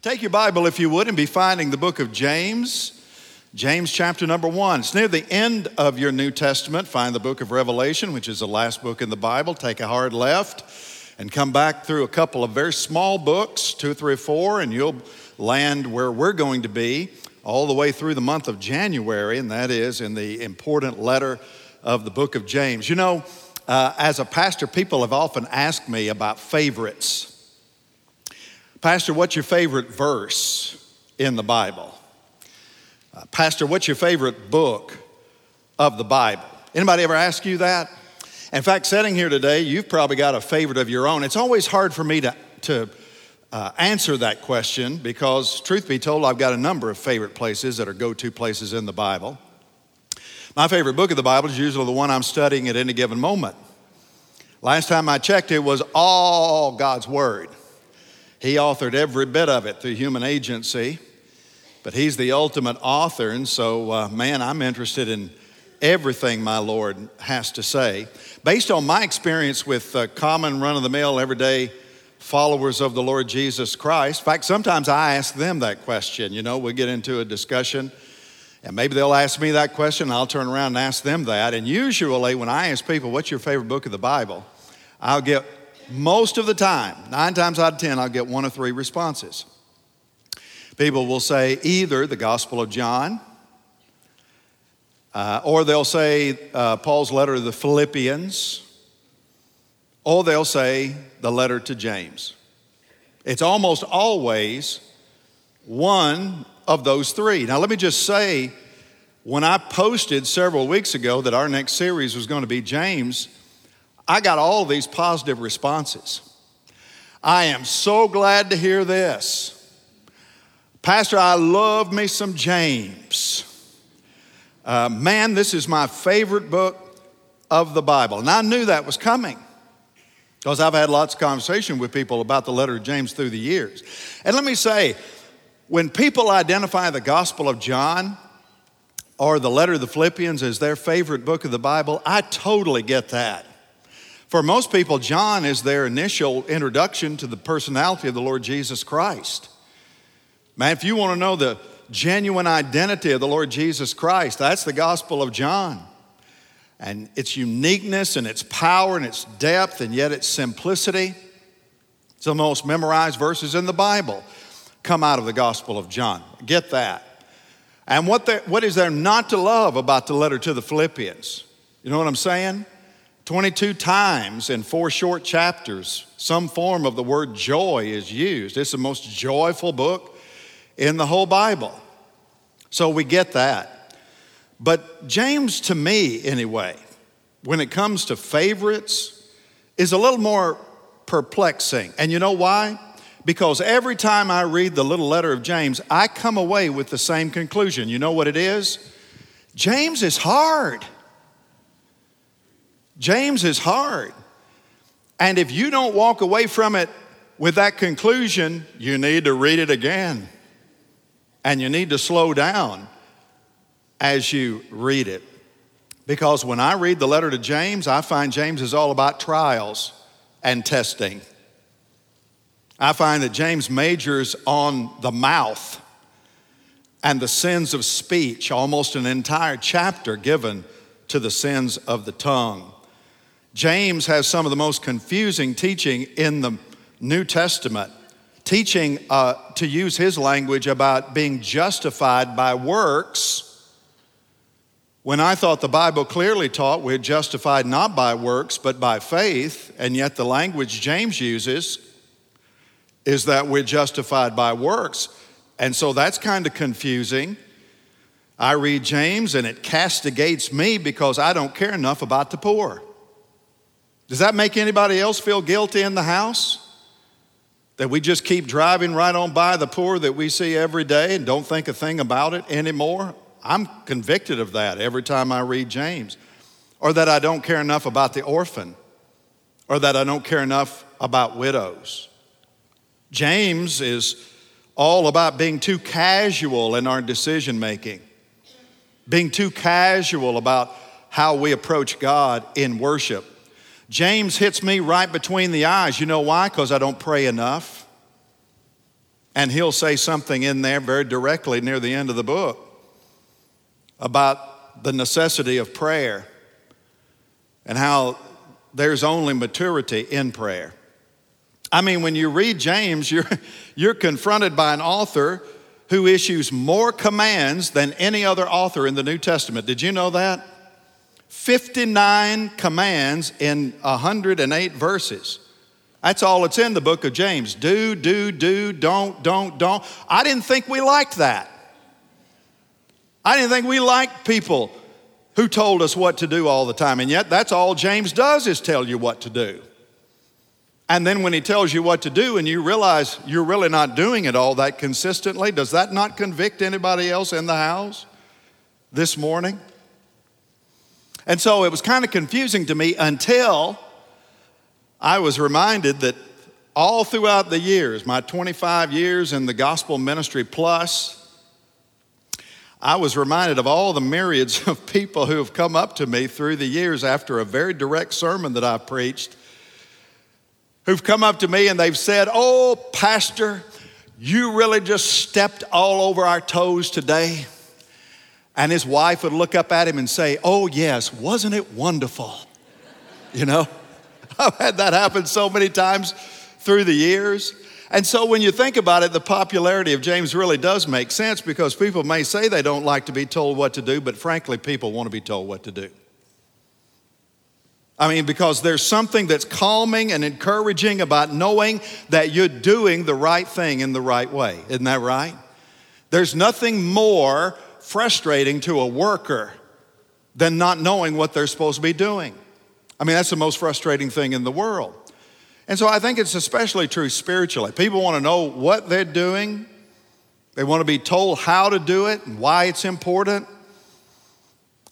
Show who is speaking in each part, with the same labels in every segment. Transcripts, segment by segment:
Speaker 1: Take your Bible, if you would, and be finding the book of James. James chapter number one. It's near the end of your New Testament. Find the book of Revelation, which is the last book in the Bible. Take a hard left and come back through a couple of very small books, two, three, four, and you'll land where we're going to be all the way through the month of January, and that is in the important letter of the book of James. You know, uh, as a pastor, people have often asked me about favorites. Pastor, what's your favorite verse in the Bible? Uh, Pastor, what's your favorite book of the Bible? Anybody ever ask you that? In fact, sitting here today, you've probably got a favorite of your own. It's always hard for me to, to uh, answer that question because, truth be told, I've got a number of favorite places that are go to places in the Bible. My favorite book of the Bible is usually the one I'm studying at any given moment. Last time I checked, it was all God's Word. He authored every bit of it through human agency, but He's the ultimate author, and so, uh, man, I'm interested in everything my Lord has to say. Based on my experience with uh, common, run of the mill, everyday followers of the Lord Jesus Christ, in fact, sometimes I ask them that question. You know, we get into a discussion. And maybe they'll ask me that question, I'll turn around and ask them that. And usually, when I ask people, What's your favorite book of the Bible? I'll get most of the time, nine times out of 10, I'll get one of three responses. People will say either the Gospel of John, uh, or they'll say uh, Paul's letter to the Philippians, or they'll say the letter to James. It's almost always one of those three. Now, let me just say, when I posted several weeks ago that our next series was going to be James, I got all these positive responses. I am so glad to hear this. Pastor, I love me some James. Uh, man, this is my favorite book of the Bible. And I knew that was coming because I've had lots of conversation with people about the letter of James through the years. And let me say, when people identify the Gospel of John or the letter of the Philippians as their favorite book of the Bible, I totally get that. For most people, John is their initial introduction to the personality of the Lord Jesus Christ. Man, if you want to know the genuine identity of the Lord Jesus Christ, that's the Gospel of John. And its uniqueness and its power and its depth and yet its simplicity. Of the most memorized verses in the Bible come out of the Gospel of John. Get that. And what, what is there not to love about the letter to the Philippians? You know what I'm saying? 22 times in four short chapters, some form of the word joy is used. It's the most joyful book in the whole Bible. So we get that. But James, to me anyway, when it comes to favorites, is a little more perplexing. And you know why? Because every time I read the little letter of James, I come away with the same conclusion. You know what it is? James is hard. James is hard. And if you don't walk away from it with that conclusion, you need to read it again. And you need to slow down as you read it. Because when I read the letter to James, I find James is all about trials and testing. I find that James majors on the mouth and the sins of speech, almost an entire chapter given to the sins of the tongue. James has some of the most confusing teaching in the New Testament, teaching, uh, to use his language, about being justified by works. When I thought the Bible clearly taught we're justified not by works, but by faith, and yet the language James uses is that we're justified by works. And so that's kind of confusing. I read James and it castigates me because I don't care enough about the poor. Does that make anybody else feel guilty in the house? That we just keep driving right on by the poor that we see every day and don't think a thing about it anymore? I'm convicted of that every time I read James. Or that I don't care enough about the orphan, or that I don't care enough about widows. James is all about being too casual in our decision making, being too casual about how we approach God in worship. James hits me right between the eyes. You know why? Because I don't pray enough. And he'll say something in there very directly near the end of the book about the necessity of prayer and how there's only maturity in prayer. I mean, when you read James, you're, you're confronted by an author who issues more commands than any other author in the New Testament. Did you know that? 59 commands in 108 verses. That's all it's in the book of James. Do, do, do, don't, don't, don't. I didn't think we liked that. I didn't think we liked people who told us what to do all the time. And yet, that's all James does is tell you what to do. And then when he tells you what to do and you realize you're really not doing it all that consistently, does that not convict anybody else in the house this morning? And so it was kind of confusing to me until I was reminded that all throughout the years, my 25 years in the gospel ministry plus, I was reminded of all the myriads of people who have come up to me through the years after a very direct sermon that I preached, who've come up to me and they've said, Oh, Pastor, you really just stepped all over our toes today. And his wife would look up at him and say, Oh, yes, wasn't it wonderful? You know? I've had that happen so many times through the years. And so when you think about it, the popularity of James really does make sense because people may say they don't like to be told what to do, but frankly, people want to be told what to do. I mean, because there's something that's calming and encouraging about knowing that you're doing the right thing in the right way. Isn't that right? There's nothing more frustrating to a worker than not knowing what they're supposed to be doing. I mean, that's the most frustrating thing in the world. And so I think it's especially true spiritually. People want to know what they're doing, they want to be told how to do it and why it's important.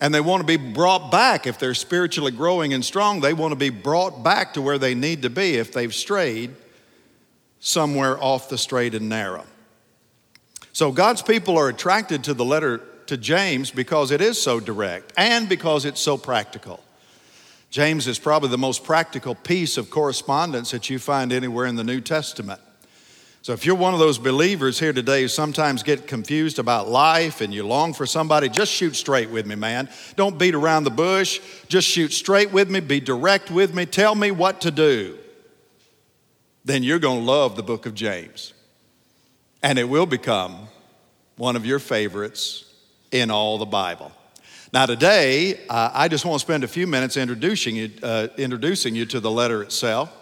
Speaker 1: And they want to be brought back if they're spiritually growing and strong. They want to be brought back to where they need to be if they've strayed somewhere off the straight and narrow. So God's people are attracted to the letter to James because it is so direct and because it's so practical. James is probably the most practical piece of correspondence that you find anywhere in the New Testament. So, if you're one of those believers here today who sometimes get confused about life and you long for somebody, just shoot straight with me, man. Don't beat around the bush. Just shoot straight with me, be direct with me, tell me what to do. Then you're going to love the book of James. And it will become one of your favorites in all the Bible. Now, today, uh, I just want to spend a few minutes introducing you, uh, introducing you to the letter itself.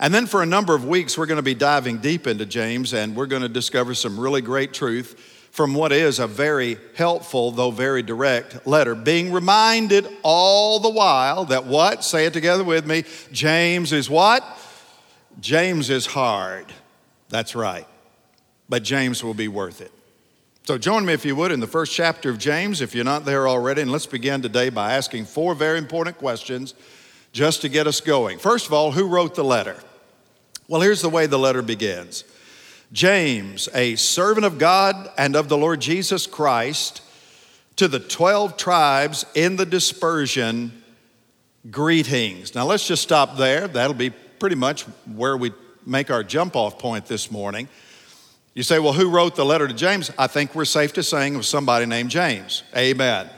Speaker 1: And then for a number of weeks, we're going to be diving deep into James and we're going to discover some really great truth from what is a very helpful, though very direct letter, being reminded all the while that what? Say it together with me. James is what? James is hard. That's right. But James will be worth it. So join me, if you would, in the first chapter of James, if you're not there already, and let's begin today by asking four very important questions just to get us going. First of all, who wrote the letter? Well, here's the way the letter begins James, a servant of God and of the Lord Jesus Christ, to the 12 tribes in the dispersion, greetings. Now, let's just stop there. That'll be pretty much where we make our jump off point this morning. You say, well, who wrote the letter to James? I think we're safe to saying it was somebody named James. Amen.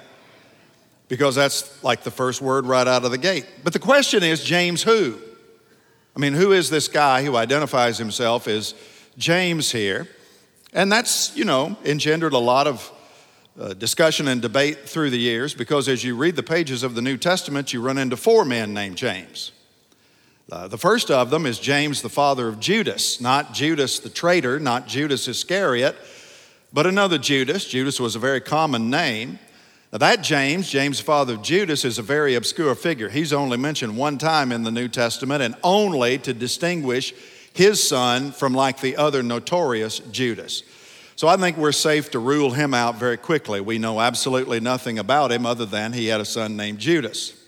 Speaker 1: Because that's like the first word right out of the gate. But the question is, James who? I mean, who is this guy who identifies himself as James here? And that's, you know, engendered a lot of uh, discussion and debate through the years because as you read the pages of the New Testament, you run into four men named James. Uh, the first of them is James, the father of Judas, not Judas the traitor, not Judas Iscariot, but another Judas. Judas was a very common name. Now, that James, James, the father of Judas, is a very obscure figure. He's only mentioned one time in the New Testament and only to distinguish his son from like the other notorious Judas. So I think we're safe to rule him out very quickly. We know absolutely nothing about him other than he had a son named Judas.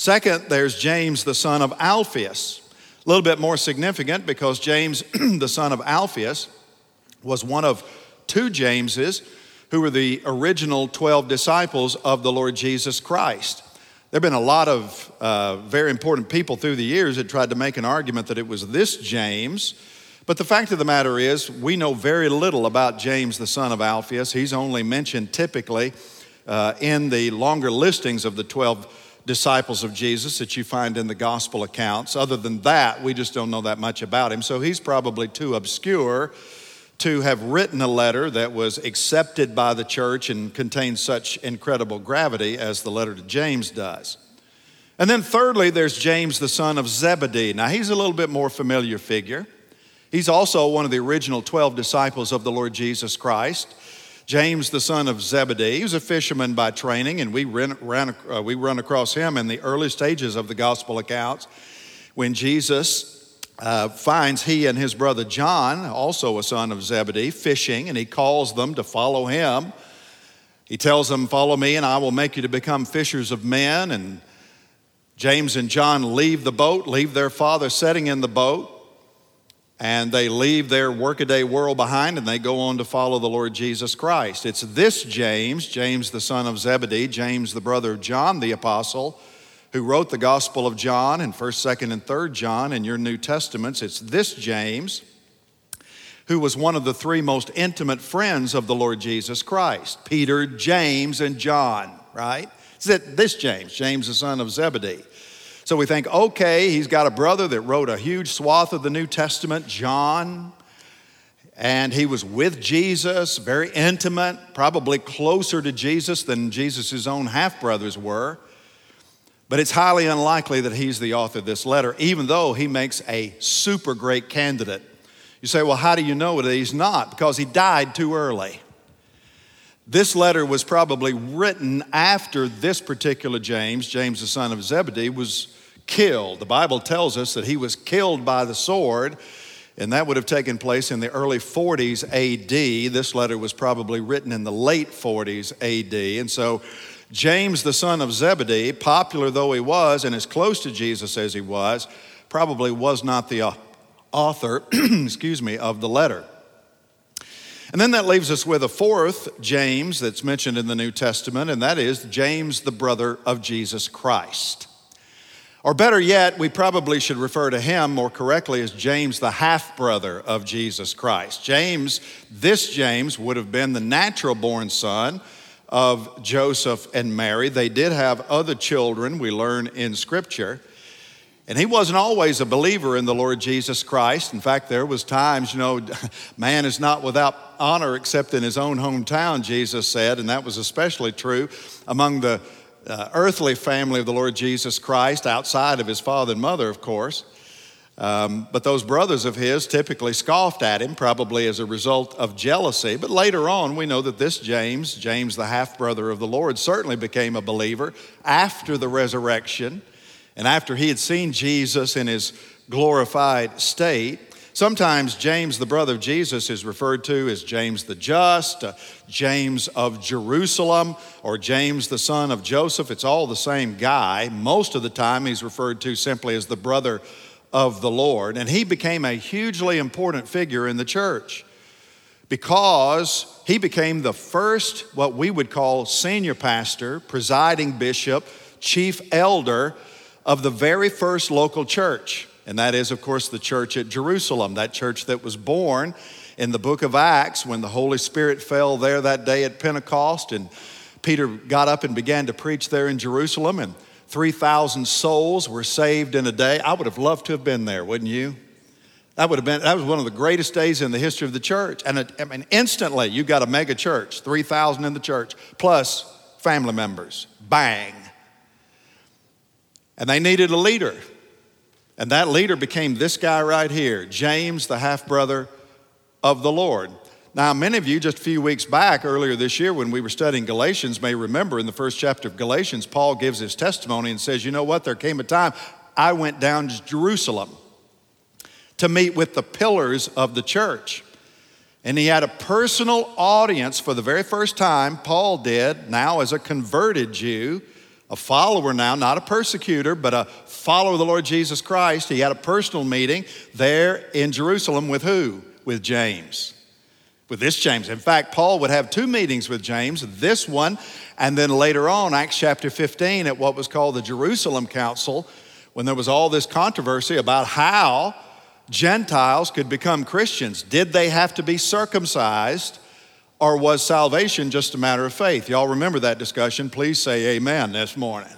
Speaker 1: Second, there's James, the son of Alphaeus. A little bit more significant because James, the son of Alphaeus, was one of two Jameses who were the original 12 disciples of the Lord Jesus Christ. There have been a lot of uh, very important people through the years that tried to make an argument that it was this James, But the fact of the matter is, we know very little about James, the son of Alphaeus. He's only mentioned typically uh, in the longer listings of the 12 disciples of Jesus that you find in the gospel accounts. Other than that, we just don't know that much about him. So he's probably too obscure to have written a letter that was accepted by the church and contains such incredible gravity as the letter to James does. And then, thirdly, there's James, the son of Zebedee. Now, he's a little bit more familiar figure. He's also one of the original 12 disciples of the Lord Jesus Christ. James, the son of Zebedee, he was a fisherman by training, and we, ran, ran, uh, we run across him in the early stages of the gospel accounts when Jesus uh, finds he and his brother John, also a son of Zebedee, fishing, and he calls them to follow him. He tells them, Follow me, and I will make you to become fishers of men. And James and John leave the boat, leave their father sitting in the boat, and they leave their workaday world behind and they go on to follow the Lord Jesus Christ. It's this James, James the son of Zebedee, James the brother of John the apostle, who wrote the Gospel of John and 1st, 2nd, and 3rd John in your New Testaments. It's this James who was one of the three most intimate friends of the Lord Jesus Christ Peter, James, and John, right? It's this James, James the son of Zebedee. So we think, okay, he's got a brother that wrote a huge swath of the New Testament, John, and he was with Jesus, very intimate, probably closer to Jesus than Jesus' own half brothers were. But it's highly unlikely that he's the author of this letter, even though he makes a super great candidate. You say, well, how do you know that he's not? Because he died too early. This letter was probably written after this particular James, James the son of Zebedee, was killed. The Bible tells us that he was killed by the sword, and that would have taken place in the early 40s AD. This letter was probably written in the late 40s AD. And so, James, the son of Zebedee, popular though he was and as close to Jesus as he was, probably was not the uh, author, excuse me, of the letter. And then that leaves us with a fourth James that's mentioned in the New Testament, and that is James, the brother of Jesus Christ. Or better yet, we probably should refer to him more correctly as James, the half brother of Jesus Christ. James, this James, would have been the natural born son of Joseph and Mary. They did have other children, we learn in Scripture. And he wasn't always a believer in the Lord Jesus Christ. In fact, there was times, you know, man is not without honor except in his own hometown, Jesus said, and that was especially true among the uh, earthly family of the Lord Jesus Christ, outside of his father and mother, of course. Um, but those brothers of his typically scoffed at him, probably as a result of jealousy. But later on, we know that this James, James the half brother of the Lord, certainly became a believer after the resurrection. And after he had seen Jesus in his glorified state, sometimes James, the brother of Jesus, is referred to as James the Just, uh, James of Jerusalem, or James the son of Joseph. It's all the same guy. Most of the time, he's referred to simply as the brother of the Lord. And he became a hugely important figure in the church because he became the first, what we would call senior pastor, presiding bishop, chief elder of the very first local church. And that is, of course, the church at Jerusalem, that church that was born in the book of Acts when the Holy Spirit fell there that day at Pentecost. And Peter got up and began to preach there in Jerusalem, and 3,000 souls were saved in a day. I would have loved to have been there, wouldn't you? That would have been, that was one of the greatest days in the history of the church. And I mean, instantly, you got a mega church, 3,000 in the church, plus family members. Bang. And they needed a leader. And that leader became this guy right here, James, the half brother of the Lord. Now, many of you just a few weeks back, earlier this year, when we were studying Galatians, may remember in the first chapter of Galatians, Paul gives his testimony and says, You know what? There came a time I went down to Jerusalem to meet with the pillars of the church. And he had a personal audience for the very first time, Paul did, now as a converted Jew a follower now, not a persecutor, but a follower of the Lord Jesus Christ. He had a personal meeting there in Jerusalem with who? With James. With this James. In fact, Paul would have two meetings with James, this one, and then later on, Acts chapter 15, at what was called the Jerusalem Council, when there was all this controversy about how Gentiles could become Christians. Did they have to be circumcised? Or was salvation just a matter of faith? Y'all remember that discussion? Please say amen this morning.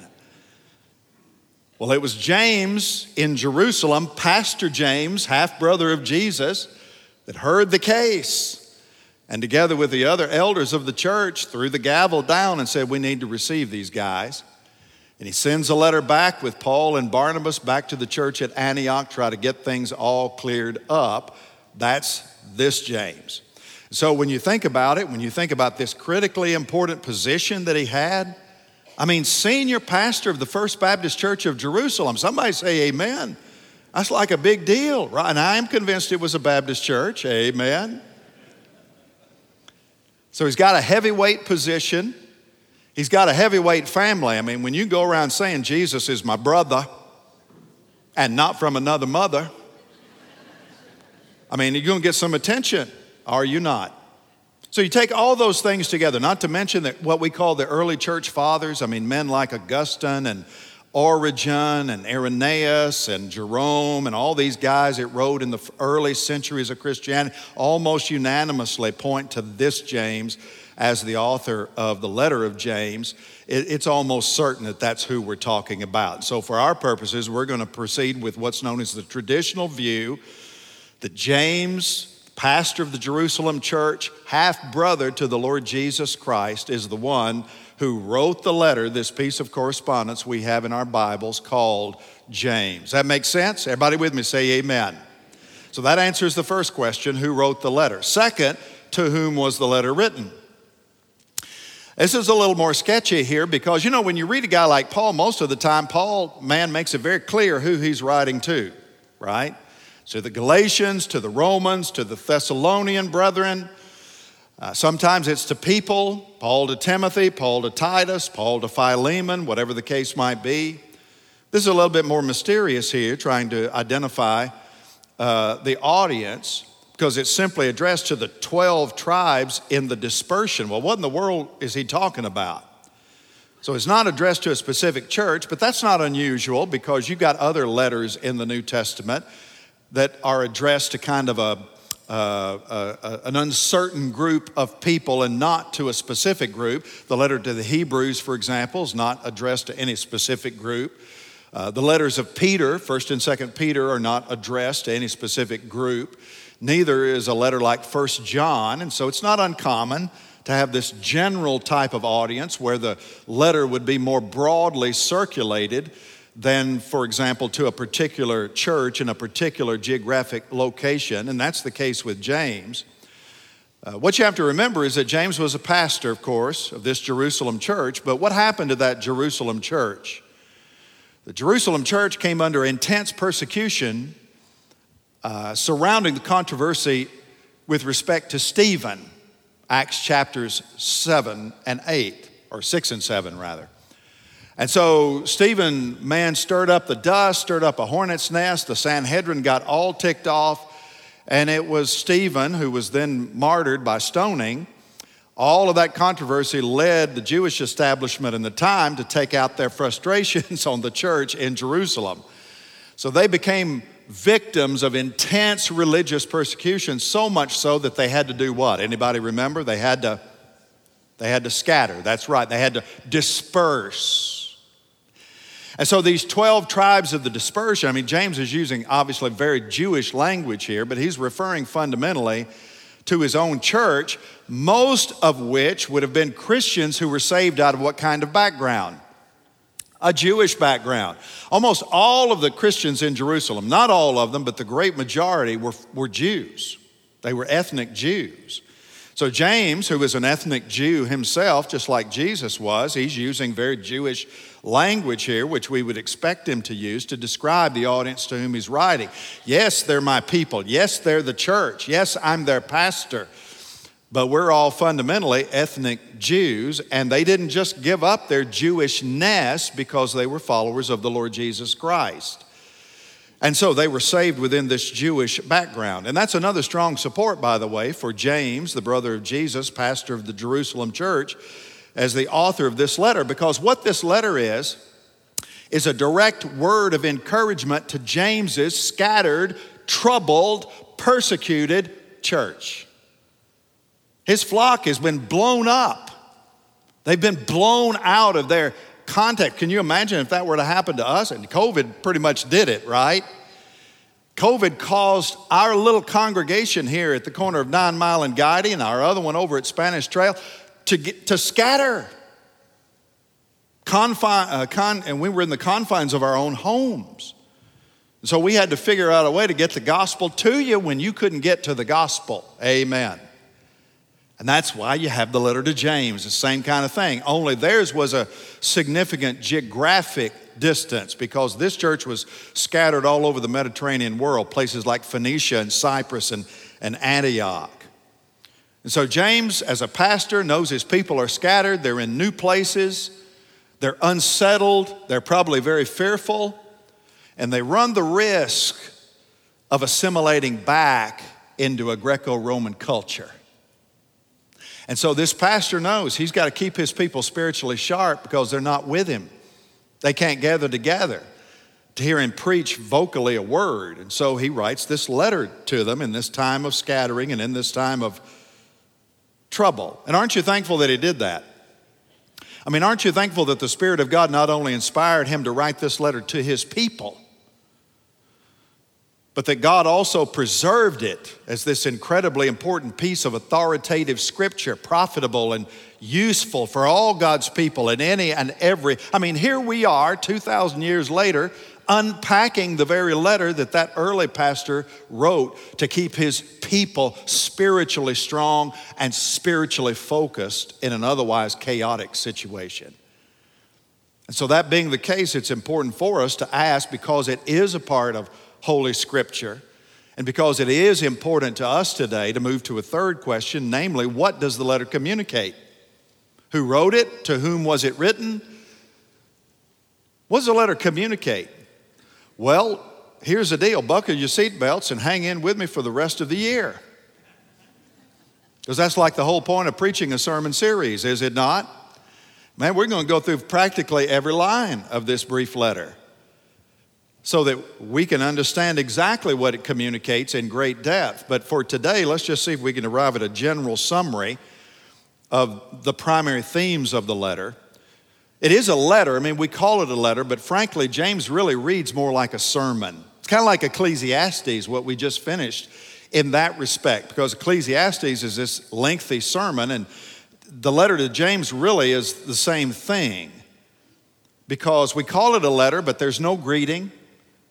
Speaker 1: Well, it was James in Jerusalem, Pastor James, half brother of Jesus, that heard the case and together with the other elders of the church threw the gavel down and said, We need to receive these guys. And he sends a letter back with Paul and Barnabas back to the church at Antioch, try to get things all cleared up. That's this James. So when you think about it, when you think about this critically important position that he had, I mean, senior pastor of the First Baptist Church of Jerusalem, somebody say amen. That's like a big deal, right? And I am convinced it was a Baptist church, amen. So he's got a heavyweight position. He's got a heavyweight family. I mean, when you go around saying Jesus is my brother and not from another mother, I mean, you're going to get some attention, are you not? So you take all those things together, not to mention that what we call the early church fathers, I mean, men like Augustine and Origen and Irenaeus and Jerome and all these guys that wrote in the early centuries of Christianity almost unanimously point to this James as the author of the letter of James. It's almost certain that that's who we're talking about. So, for our purposes, we're going to proceed with what's known as the traditional view that James pastor of the Jerusalem church, half brother to the Lord Jesus Christ, is the one who wrote the letter, this piece of correspondence we have in our Bibles called James. That makes sense? Everybody with me say amen. So that answers the first question who wrote the letter? Second, to whom was the letter written? This is a little more sketchy here because you know, when you read a guy like Paul, most of the time, Paul, man, makes it very clear who he's writing to, right? To the Galatians, to the Romans, to the Thessalonian brethren. Uh, sometimes it's to people, Paul to Timothy, Paul to Titus, Paul to Philemon, whatever the case might be. This is a little bit more mysterious here, trying to identify uh, the audience because it's simply addressed to the 12 tribes in the dispersion. Well, what in the world is he talking about? So it's not addressed to a specific church, but that's not unusual because you've got other letters in the New Testament that are addressed to kind of a, uh, an uncertain group of people and not to a specific group. The letter to the Hebrews, for example, is not addressed to any specific group. Uh, the letters of Peter, 1st and 2nd Peter, are not addressed to any specific group. Neither is a letter like 1st John, and so it's not uncommon to have this general type of audience where the letter would be more broadly circulated than, for example, to a particular church in a particular geographic location, and that's the case with James. Uh, what you have to remember is that James was a pastor, of course, of this Jerusalem church, but what happened to that Jerusalem church? The Jerusalem church came under intense persecution uh, surrounding the controversy with respect to Stephen, Acts chapters 7 and 8, or 6 and 7, rather. And so Stephen, man, stirred up the dust, stirred up a hornet's nest. The Sanhedrin got all ticked off. And it was Stephen, who was then martyred by stoning. All of that controversy led the Jewish establishment in the time to take out their frustrations on the church in Jerusalem. So they became victims of intense religious persecution, so much so that they had to do what? Anybody remember? They had to they had to scatter. That's right. They had to disperse. And so these 12 tribes of the dispersion, I mean, James is using obviously very Jewish language here, but he's referring fundamentally to his own church, most of which would have been Christians who were saved out of what kind of background? A Jewish background. Almost all of the Christians in Jerusalem, not all of them, but the great majority were, were Jews. They were ethnic Jews. So, James, who is an ethnic Jew himself, just like Jesus was, he's using very Jewish language here, which we would expect him to use to describe the audience to whom he's writing. Yes, they're my people. Yes, they're the church. Yes, I'm their pastor. But we're all fundamentally ethnic Jews, and they didn't just give up their Jewishness because they were followers of the Lord Jesus Christ. And so they were saved within this Jewish background. And that's another strong support, by the way, for James, the brother of Jesus, pastor of the Jerusalem church, as the author of this letter, because what this letter is, is a direct word of encouragement to James's scattered troubled, persecuted church. His flock has been blown up. They've been blown out of their context. Can you imagine if that were to happen to us? And COVID pretty much did it, right? COVID caused our little congregation here at the corner of Nine Mile and Guidy and our other one over at Spanish Trail to, get, to scatter. Confine, uh, con, and we were in the confines of our own homes. So we had to figure out a way to get the gospel to you when you couldn't get to the gospel. Amen. And that's why you have the letter to James, the same kind of thing. Only theirs was a significant geographic distance because this church was scattered all over the Mediterranean world, places like Phoenicia and Cyprus and, and Antioch. And so James, as a pastor, knows his people are scattered, they're in new places, they're unsettled, they're probably very fearful, and they run the risk of assimilating back into a Greco Roman culture. And so this pastor knows he's got to keep his people spiritually sharp because they're not with him. They can't gather together to hear him preach vocally a word. And so he writes this letter to them in this time of scattering and in this time of trouble. And aren't you thankful that he did that? I mean, aren't you thankful that the Spirit of God not only inspired him to write this letter to his people, but that God also preserved it as this incredibly important piece of authoritative scripture, profitable and useful for all God's people in any and every. I mean, here we are 2,000 years later, unpacking the very letter that that early pastor wrote to keep his people spiritually strong and spiritually focused in an otherwise chaotic situation. And so, that being the case, it's important for us to ask because it is a part of Holy Scripture. And because it is important to us today to move to a third question, namely, what does the letter communicate? Who wrote it? To whom was it written? What does the letter communicate? Well, here's the deal buckle your seatbelts and hang in with me for the rest of the year. Because that's like the whole point of preaching a sermon series, is it not? Man, we're going to go through practically every line of this brief letter so that we can understand exactly what it communicates in great depth. But for today, let's just see if we can arrive at a general summary of the primary themes of the letter. It is a letter. I mean, we call it a letter, but frankly, James really reads more like a sermon. It's kind of like Ecclesiastes, what we just finished in that respect, because Ecclesiastes is this lengthy sermon, and the letter to James really is the same thing. Because we call it a letter, but there's no greeting,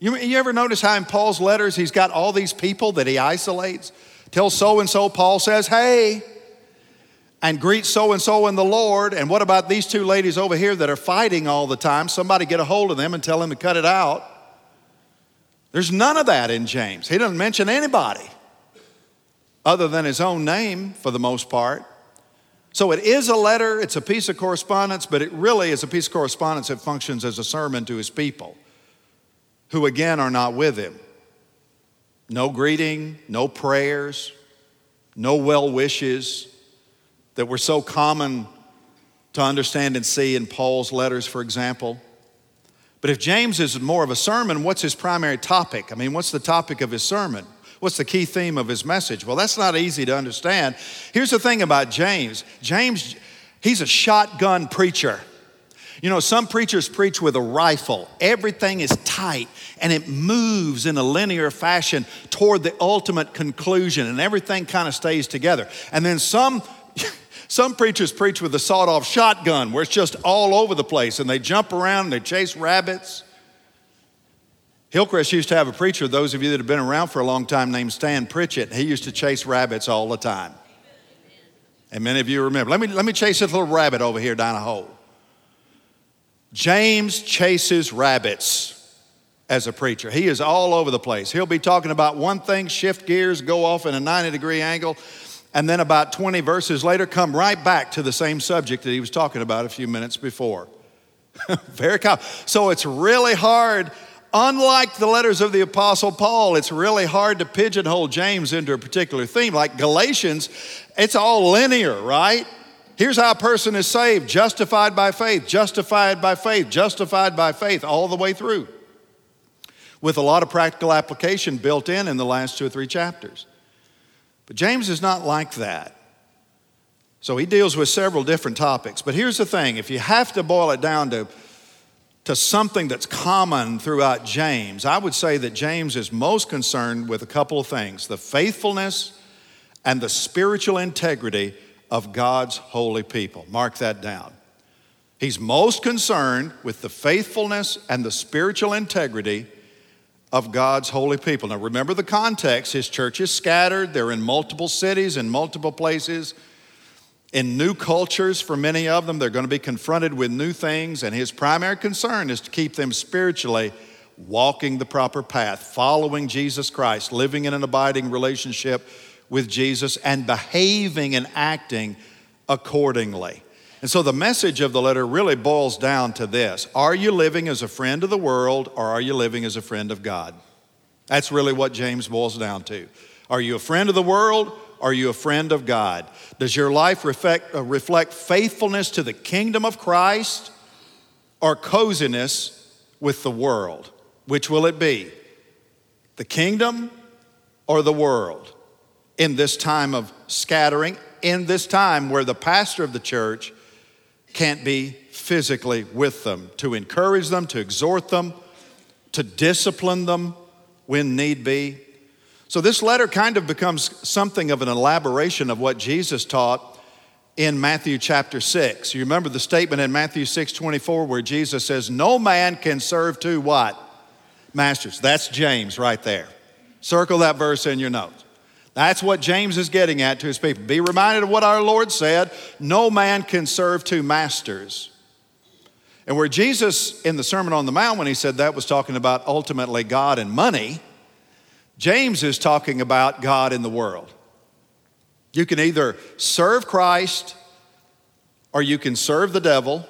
Speaker 1: you, you ever notice how in Paul's letters he's got all these people that he isolates? Till so and so, Paul says, hey, and greet so and so in the Lord. And what about these two ladies over here that are fighting all the time? Somebody get a hold of them and tell them to cut it out. There's none of that in James. He doesn't mention anybody other than his own name for the most part. So it is a letter, it's a piece of correspondence, but it really is a piece of correspondence that functions as a sermon to his people who again are not with him. No greeting, no prayers, no well wishes that were so common to understand and see in Paul's letters, for example. But if James is more of a sermon, what's his primary topic? I mean, what's the topic of his sermon? What's the key theme of his message? Well, that's not easy to understand. Here's the thing about James James, he's a shotgun preacher. You know, some preachers preach with a rifle. Everything is tight and it moves in a linear fashion toward the ultimate conclusion and everything kind of stays together. And then some some preachers preach with a sawed-off shotgun where it's just all over the place and they jump around and they chase rabbits. Hillcrest used to have a preacher, those of you that have been around for a long time, named Stan Pritchett. He used to chase rabbits all the time. And many of you remember. Let me, let me chase this little rabbit over here down a hole. James chases rabbits as a preacher. He is all over the place. He'll be talking about one thing, shift gears, go off in a 90 degree angle, and then about 20 verses later, come right back to the same subject that he was talking about a few minutes before. Very common. So it's really hard. Unlike the letters of the Apostle Paul, it's really hard to pigeonhole James into a particular theme. Like Galatians, it's all linear, right? Here's how a person is saved justified by faith, justified by faith, justified by faith, all the way through. with a lot of practical application built in in the last two or three chapters. But James is not like that. So he deals with several different topics. But here's the thing if you have to boil it down to, to something that's common throughout James, I would say that James is most concerned with a couple of things the faithfulness and the spiritual integrity of God's holy people. Mark that down. He's most concerned with the faithfulness and the spiritual integrity of God's holy people. Now, remember the context. His church is scattered, they're in multiple cities, in multiple places, in new cultures for many of them. They're going to be confronted with new things, and his primary concern is to keep them spiritually walking the proper path, following Jesus Christ, living in an abiding relationship with Jesus, and behaving and acting accordingly. And so the message of the letter really boils down to this Are you living as a friend of the world or are you living as a friend of God? That's really what James boils down to. Are you a friend of the world? Or are you a friend of God? Does your life reflect, uh, reflect faithfulness to the kingdom of Christ or coziness with the world? Which will it be? The kingdom or the world? In this time of scattering, in this time where the pastor of the church can't be physically with them, to encourage them, to exhort them, to discipline them when need be. So, this letter kind of becomes something of an elaboration of what Jesus taught in Matthew chapter 6. You remember the statement in Matthew 6 24 where Jesus says, No man can serve two what? Masters. That's James right there. Circle that verse in your notes. That's what James is getting at to his people. Be reminded of what our Lord said no man can serve two masters. And where Jesus, in the Sermon on the Mount, when he said that, was talking about ultimately God and money, James is talking about God in the world. You can either serve Christ or you can serve the devil.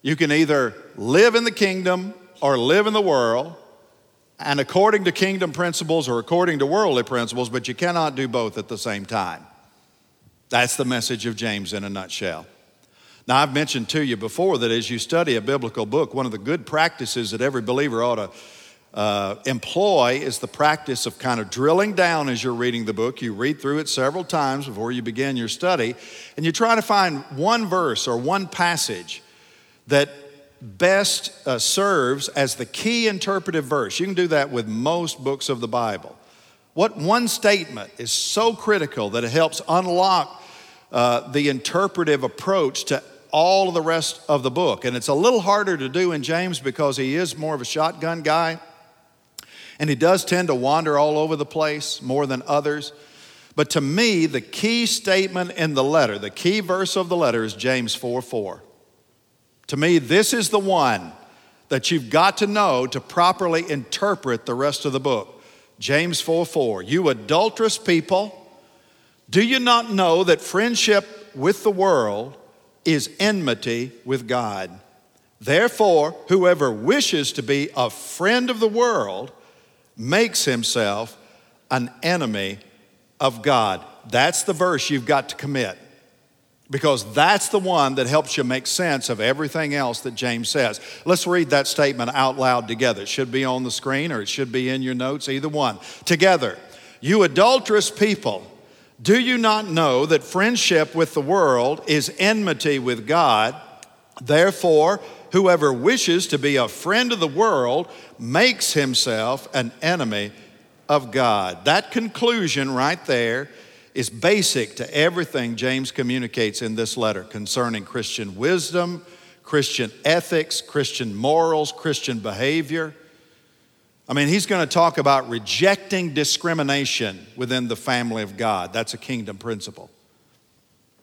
Speaker 1: You can either live in the kingdom or live in the world and according to kingdom principles or according to worldly principles, but you cannot do both at the same time. That's the message of James in a nutshell. Now, I've mentioned to you before that as you study a biblical book, one of the good practices that every believer ought to uh, employ is the practice of kind of drilling down as you're reading the book. You read through it several times before you begin your study, and you try to find one verse or one passage that best uh, serves as the key interpretive verse. You can do that with most books of the Bible. What one statement is so critical that it helps unlock uh, the interpretive approach to all of the rest of the book. And it's a little harder to do in James because he is more of a shotgun guy. And he does tend to wander all over the place more than others. But to me, the key statement in the letter, the key verse of the letter is James 4 4. To me, this is the one that you've got to know to properly interpret the rest of the book. James 4 4. You adulterous people, do you not know that friendship with the world is enmity with God? Therefore, whoever wishes to be a friend of the world makes himself an enemy of God. That's the verse you've got to commit because that's the one that helps you make sense of everything else that James says. Let's read that statement out loud together. It should be on the screen or it should be in your notes, either one. Together, you adulterous people, do you not know that friendship with the world is enmity with God? Therefore, whoever wishes to be a friend of the world makes himself an enemy of God. That conclusion right there is basic to everything James communicates in this letter concerning Christian wisdom, Christian ethics, Christian morals, Christian behavior. I mean, he's going to talk about rejecting discrimination within the family of God. That's a kingdom principle.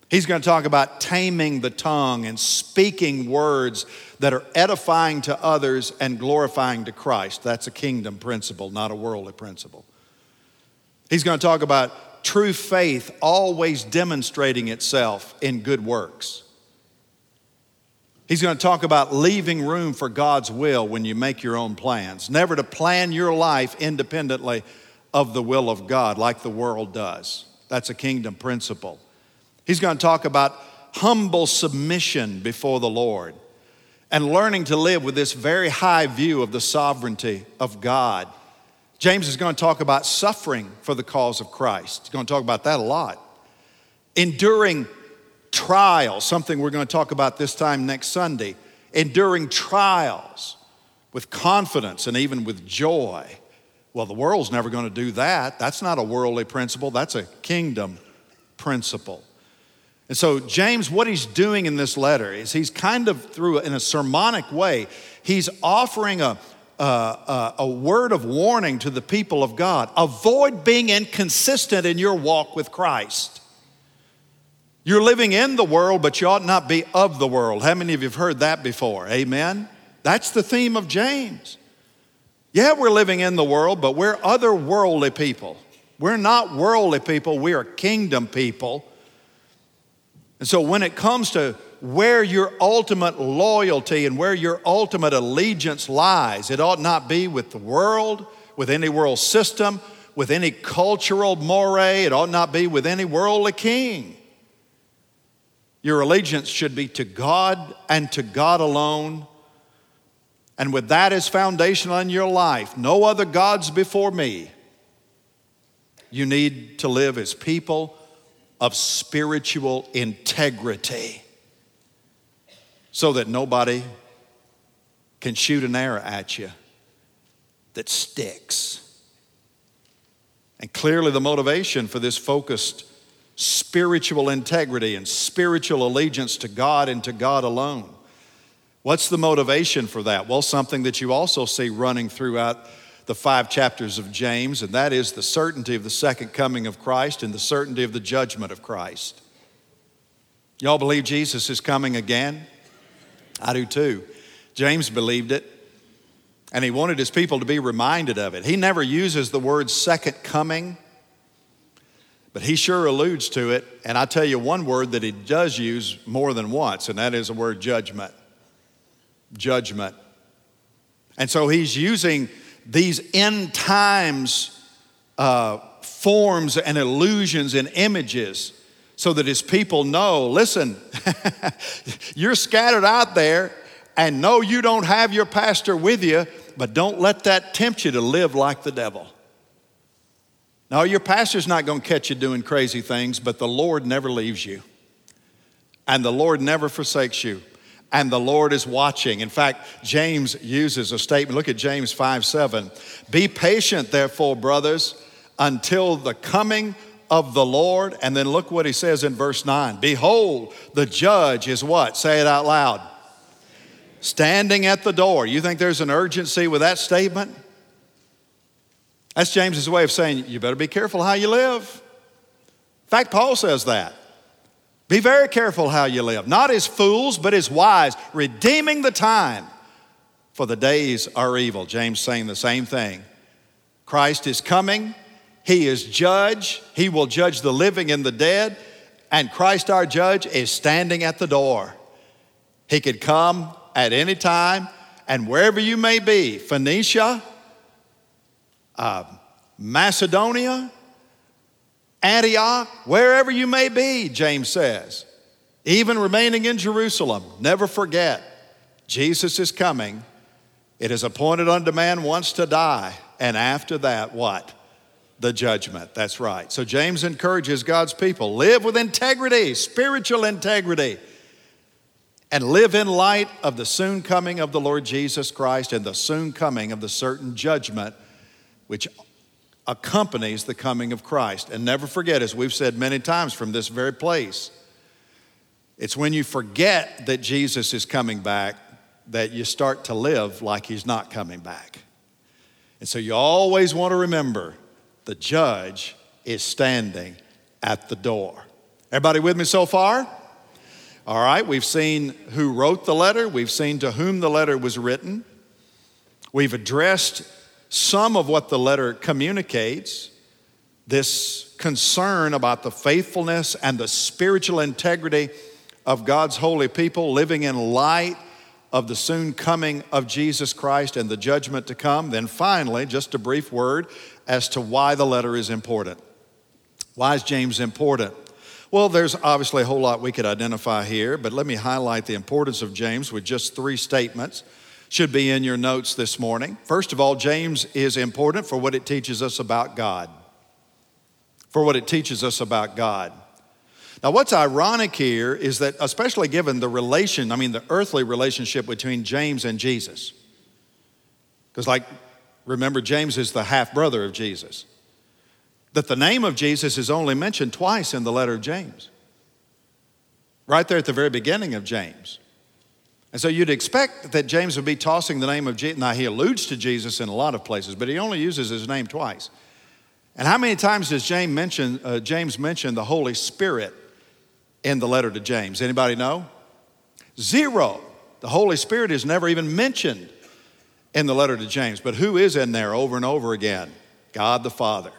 Speaker 1: He's going to talk about taming the tongue and speaking words that are edifying to others and glorifying to Christ. That's a kingdom principle, not a worldly principle. He's going to talk about true faith always demonstrating itself in good works. He's going to talk about leaving room for God's will when you make your own plans, never to plan your life independently of the will of God like the world does. That's a kingdom principle. He's going to talk about humble submission before the Lord and learning to live with this very high view of the sovereignty of God. James is going to talk about suffering for the cause of Christ. He's going to talk about that a lot. Enduring trials, something we're going to talk about this time next Sunday. Enduring trials with confidence and even with joy. Well, the world's never going to do that. That's not a worldly principle, that's a kingdom principle. And so, James, what he's doing in this letter is he's kind of through, in a sermonic way, he's offering a, a, a, word of warning to the people of God. Avoid being inconsistent in your walk with Christ. You're living in the world, but you ought not be of the world. How many of you have heard that before? Amen? That's the theme of James. Yeah, we're living in the world, but we're otherworldly people. We're not worldly people, we are kingdom people. And so when it comes to where your ultimate loyalty and where your ultimate allegiance lies, it ought not be with the world, with any world system, with any cultural mores, it ought not be with any worldly king. Your allegiance should be to God and to God alone. And with that as foundational in your life, no other gods before me, you need to live as people of spiritual integrity so that nobody can shoot an arrow at you that sticks. And clearly, the motivation for this focused spiritual integrity and spiritual allegiance to God and to God alone. What's the motivation for that? Well, something that you also see running throughout the five chapters of James, and that is the certainty of the second coming of Christ and the certainty of the judgment of Christ. Y'all believe Jesus is coming again? I do too. James believed it, and he wanted his people to be reminded of it. He never uses the word second coming, but he sure alludes to it. And I tell you one word that he does use more than once, and that is the word judgment. Judgment. And so he's using these end times uh, forms and illusions and images so that his people know listen, you're scattered out there, and no, you don't have your pastor with you, but don't let that tempt you to live like the devil. No, your pastor's not going to catch you doing crazy things, but the Lord never leaves you. And the Lord never forsakes you and the Lord is watching. In fact, James uses a statement. Look at James 5 7. Be patient, therefore, brothers, until the coming of the Lord. And then look what he says in verse 9 Behold, the judge is what? Say it out loud. Standing at the door. You think there's an urgency with that statement? That's James's way of saying you better be careful how you live. In fact, Paul says that. Be very careful how you live, not as fools, but as wise, redeeming the time, for the days are evil. James saying the same thing. Christ is coming, He is judge, He will judge the living and the dead, and Christ, our judge, is standing at the door. He could come at any time, and wherever you may be Phoenicia, uh, Macedonia, Antioch, wherever you may be, James says, even remaining in Jerusalem, never forget Jesus is coming. It is appointed unto man once to die, and after that, what? The judgment. That's right. So James encourages God's people live with integrity, spiritual integrity, and live in light of the soon coming of the Lord Jesus Christ and the soon coming of the certain judgment which accompanies the coming of Christ. And never forget, as we've said many times from this very place, it's when you forget that Jesus is coming back that you start to live like he's not coming back. And so you always want to remember the judge is standing at the door. Everybody with me so far? All right, we've seen who wrote the letter, we've seen to whom the letter was written, we've addressed some of what the letter communicates this concern about the faithfulness and the spiritual integrity of God's holy people living in light of the soon coming of Jesus Christ and the judgment to come. Then, finally, just a brief word as to why the letter is important. Why is James important? Well, there's obviously a whole lot we could identify here, but let me highlight the importance of James with just three statements. Should be in your notes this morning. First of all, James is important for what it teaches us about God. For what it teaches us about God. Now, what's ironic here is that, especially given the relation, I mean, the earthly relationship between James and Jesus, because, like, remember, James is the half brother of Jesus that the name of Jesus is only mentioned twice in the letter of James. Right there at the very beginning of James. And so you'd expect that James would be tossing the name of Jesus. Now, he alludes to Jesus in a lot of places, but he only uses his name twice. And how many times does James mention, uh, James mention the Holy Spirit in the letter to James? Anybody know? Zero. The Holy Spirit is never even mentioned in the letter to James. But who is in there over and over again? God the Father.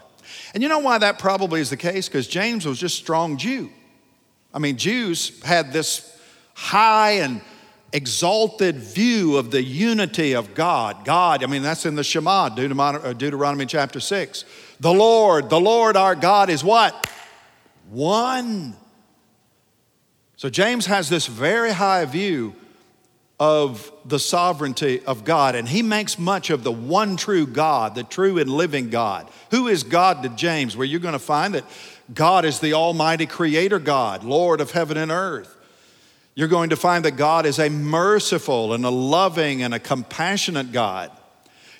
Speaker 1: And you know why that probably is the case? Because James was just strong Jew. I mean, Jews had this high and exalted view of the unity of God. God, I mean, that's in the Shema, Deuteronomy, uh, chapter 6. The Lord, the Lord our God is what? One. So James has this very high view of the sovereignty of God. And he makes much of the one true God, the true and living God. Who is God to James? Where you're going to find that God is the Almighty Creator God, Lord of heaven and earth. You're going to find that God is a merciful and a loving and a compassionate God.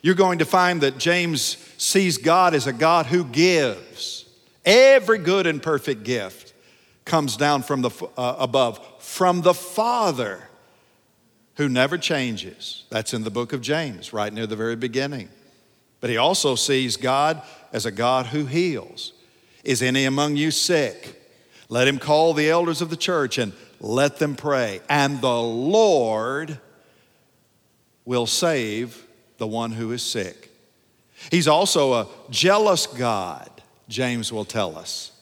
Speaker 1: You're going to find that James sees God as a God who gives. Every good and perfect gift comes down from the uh, above, from the Father who never changes. That's in the book of James, right near the very beginning. But he also sees God as a God who heals. Is any among you sick? Let him call the elders of the church and let them pray. And the Lord will save the one who is sick. He's also a jealous God, James will tell us.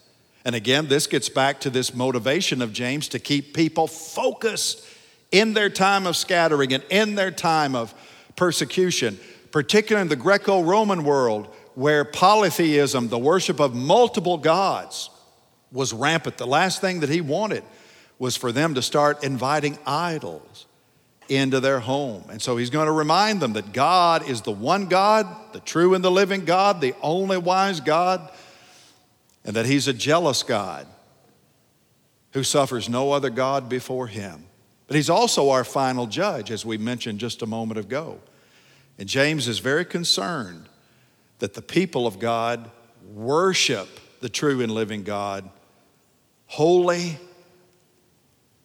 Speaker 1: And again, this gets back to this motivation of James to keep people focused in their time of scattering and in their time of persecution, particularly in the Greco Roman world where polytheism, the worship of multiple gods, was rampant. The last thing that he wanted was for them to start inviting idols into their home. And so he's going to remind them that God is the one God, the true and the living God, the only wise God, and that he's a jealous God who suffers no other God before him. But he's also our final judge, as we mentioned just a moment ago. And James is very concerned that the people of God worship the true and living God wholly,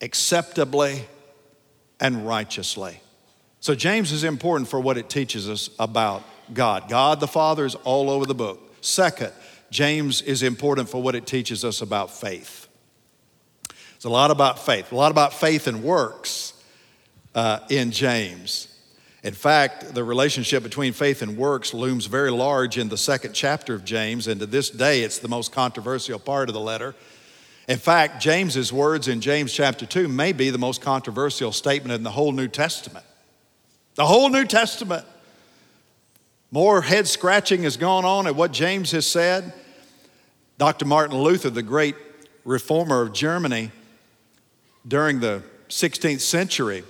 Speaker 1: acceptably, and righteously. So, James is important for what it teaches us about God. God the Father is all over the book. Second, James is important for what it teaches us about faith. It's a lot about faith, a lot about faith and works uh, in James. In fact, the relationship between faith and works looms very large in the second chapter of James, and to this day, it's the most controversial part of the letter. In fact, James's words in James chapter 2 may be the most controversial statement in the whole New Testament. The whole New Testament. More head scratching has gone on at what James has said. Dr. Martin Luther, the great reformer of Germany, during the 16th century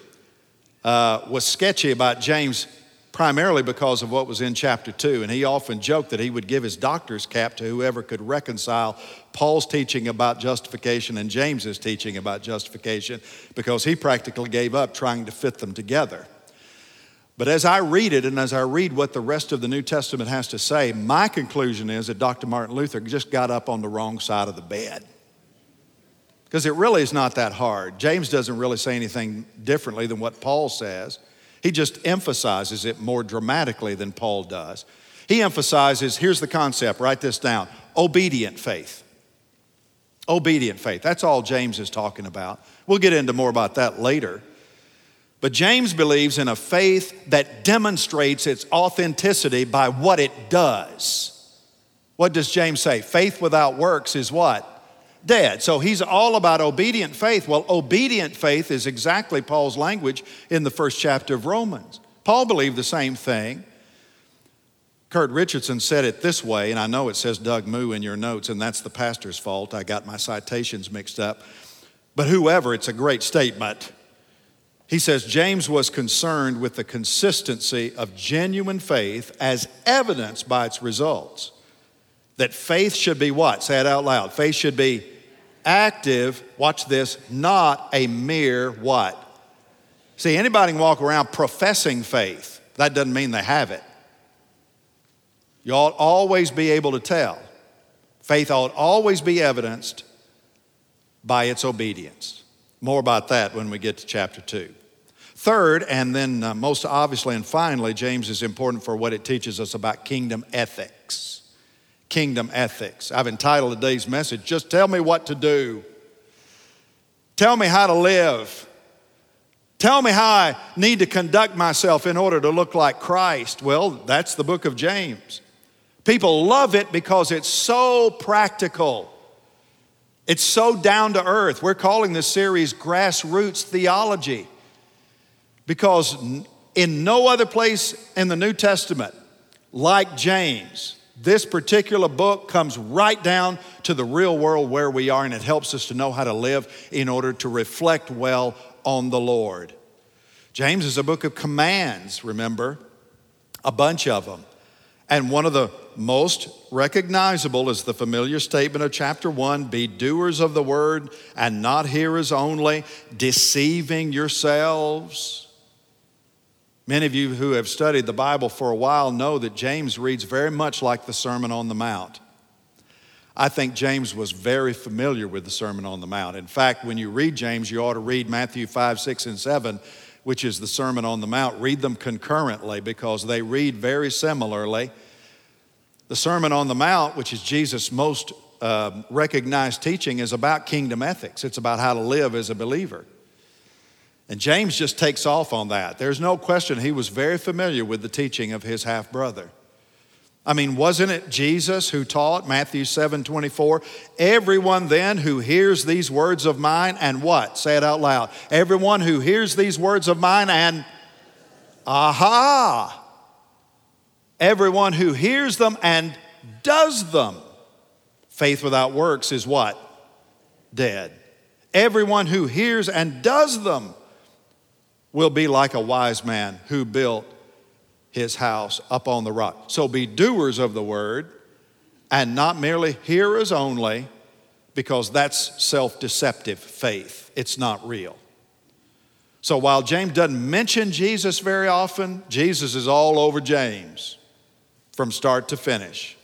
Speaker 1: uh, was sketchy about James primarily because of what was in chapter 2. And he often joked that he would give his doctor's cap to whoever could reconcile Paul's teaching about justification and James's teaching about justification because he practically gave up trying to fit them together. But as I read it and as I read what the rest of the New Testament has to say, my conclusion is that Dr. Martin Luther just got up on the wrong side of the bed because it really is not that hard. James doesn't really say anything differently than what Paul says, he just emphasizes it more dramatically than Paul does. He emphasizes here's the concept, write this down obedient faith. Obedient faith. That's all James is talking about. We'll get into more about that later. But James believes in a faith that demonstrates its authenticity by what it does. What does James say? Faith without works is what? Dead. So he's all about obedient faith. Well, obedient faith is exactly Paul's language in the first chapter of Romans. Paul believed the same thing Kurt Richardson said it this way, and I know it says Doug Moo in your notes, and that's the pastor's fault. I got my citations mixed up. But whoever, it's a great statement. He says James was concerned with the consistency of genuine faith as evidenced by its results. That faith should be what? Say it out loud. Faith should be active, watch this, not a mere what? See, anybody can walk around professing faith. That doesn't mean they have it. You ought always be able to tell. Faith ought always be evidenced by its obedience. More about that when we get to chapter 2. Third, and then uh, most obviously and finally, James is important for what it teaches us about kingdom ethics. Kingdom ethics. I've entitled today's message, Just Tell Me What to Do. Tell me how to live. Tell me how I need to conduct myself in order to look like Christ. Well, that's the book of James. People love it because it's so practical. It's so down to earth. We're calling this series Grassroots Theology because in no other place in the New Testament, like James, this particular book comes right down to the real world where we are, and it helps us to know how to live in order to reflect well on the Lord. James is a book of commands, remember? A bunch of them. And one of the most recognizable is the familiar statement of chapter 1 be doers of the word and not hearers only, deceiving yourselves. Many of you who have studied the Bible for a while know that James reads very much like the Sermon on the Mount. I think James was very familiar with the Sermon on the Mount. In fact, when you read James, you ought to read Matthew 5, 6, and 7 which is the Sermon on the Mount, read them concurrently because they read very similarly. The Sermon on the Mount, which is Jesus' most uh, recognized teaching, is about kingdom ethics. It's about how to live as a believer. And James just takes off on that. There's no question he was very familiar with the teaching of his half brother. I mean, wasn't it Jesus who taught Matthew 7 24? Everyone then who hears these words of mine and what? Say it out loud. Everyone who hears these words of mine and aha. Everyone who hears them and does them. Faith without works is what? Dead. Everyone who hears and does them will be like a wise man who built his house up on the rock. So be doers of the word and not merely hearers only, because that's self deceptive faith. It's not real. So while James doesn't mention Jesus very often, Jesus is all over James from start to finish,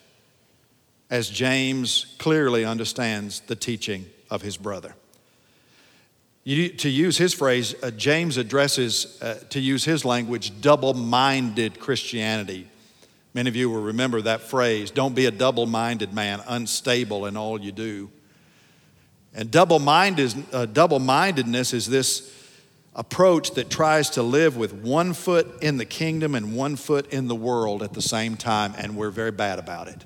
Speaker 1: as James clearly understands the teaching of his brother. You, to use his phrase, uh, James addresses, uh, to use his language, double minded Christianity. Many of you will remember that phrase don't be a double minded man, unstable in all you do. And double uh, mindedness is this approach that tries to live with one foot in the kingdom and one foot in the world at the same time, and we're very bad about it.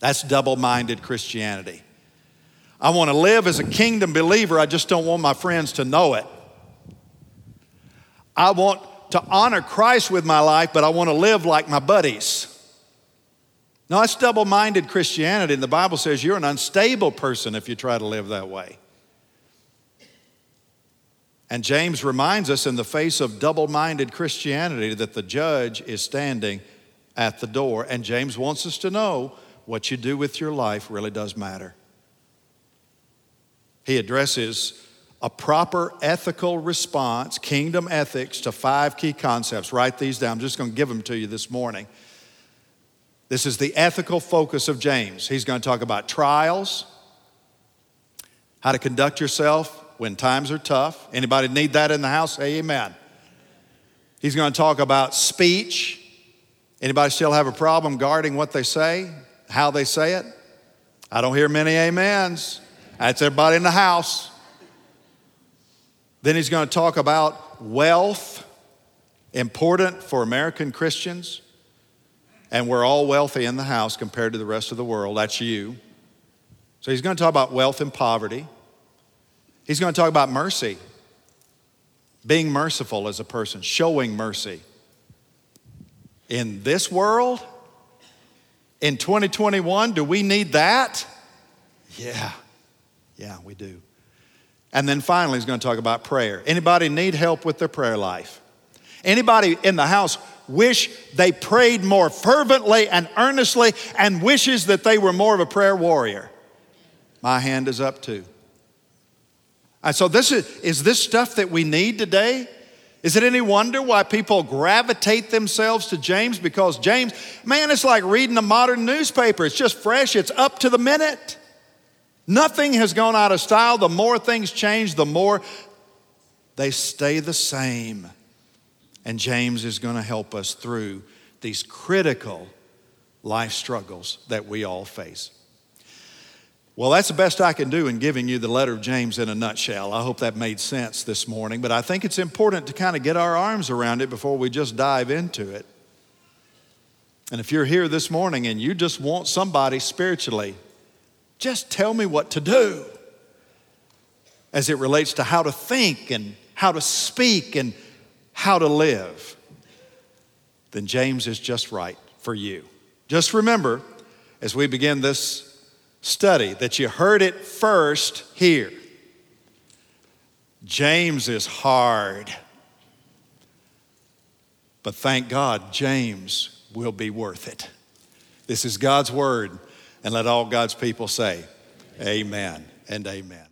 Speaker 1: That's double minded Christianity. I want to live as a kingdom believer, I just don't want my friends to know it. I want to honor Christ with my life, but I want to live like my buddies. No, that's double minded Christianity, and the Bible says you're an unstable person if you try to live that way. And James reminds us in the face of double minded Christianity that the judge is standing at the door. And James wants us to know what you do with your life really does matter. He addresses a proper ethical response, kingdom ethics, to five key concepts. Write these down. I'm just going to give them to you this morning. This is the ethical focus of James. He's going to talk about trials, how to conduct yourself when times are tough. Anybody need that in the house? Amen. He's going to talk about speech. Anybody still have a problem guarding what they say, how they say it? I don't hear many amens. That's everybody in the house. Then he's going to talk about wealth, important for American Christians. And we're all wealthy in the house compared to the rest of the world. That's you. So he's going to talk about wealth and poverty. He's going to talk about mercy, being merciful as a person, showing mercy. in this world, in 2021, do we need that? Yeah, yeah, we do. And then finally, he's going to talk about prayer. Anybody need help with their prayer life? Anybody in the house wish they prayed more fervently and earnestly and wishes that they were more of a prayer warrior? My hand is up too. And so this is, is this stuff that we need today? Is it any wonder why people gravitate themselves to James? Because James, man, it's like reading a modern newspaper. It's just fresh, it's up to the minute. Nothing has gone out of style. The more things change, the more they stay the same. And James is going to help us through these critical life struggles that we all face. Well, that's the best I can do in giving you the letter of James in a nutshell. I hope that made sense this morning, but I think it's important to kind of get our arms around it before we just dive into it. And if you're here this morning and you just want somebody spiritually, just tell me what to do as it relates to how to think and how to speak and how to live, then James is just right for you. Just remember, as we begin this study, that you heard it first here. James is hard. But thank God, James will be worth it. This is God's word, and let all God's people say, Amen and amen.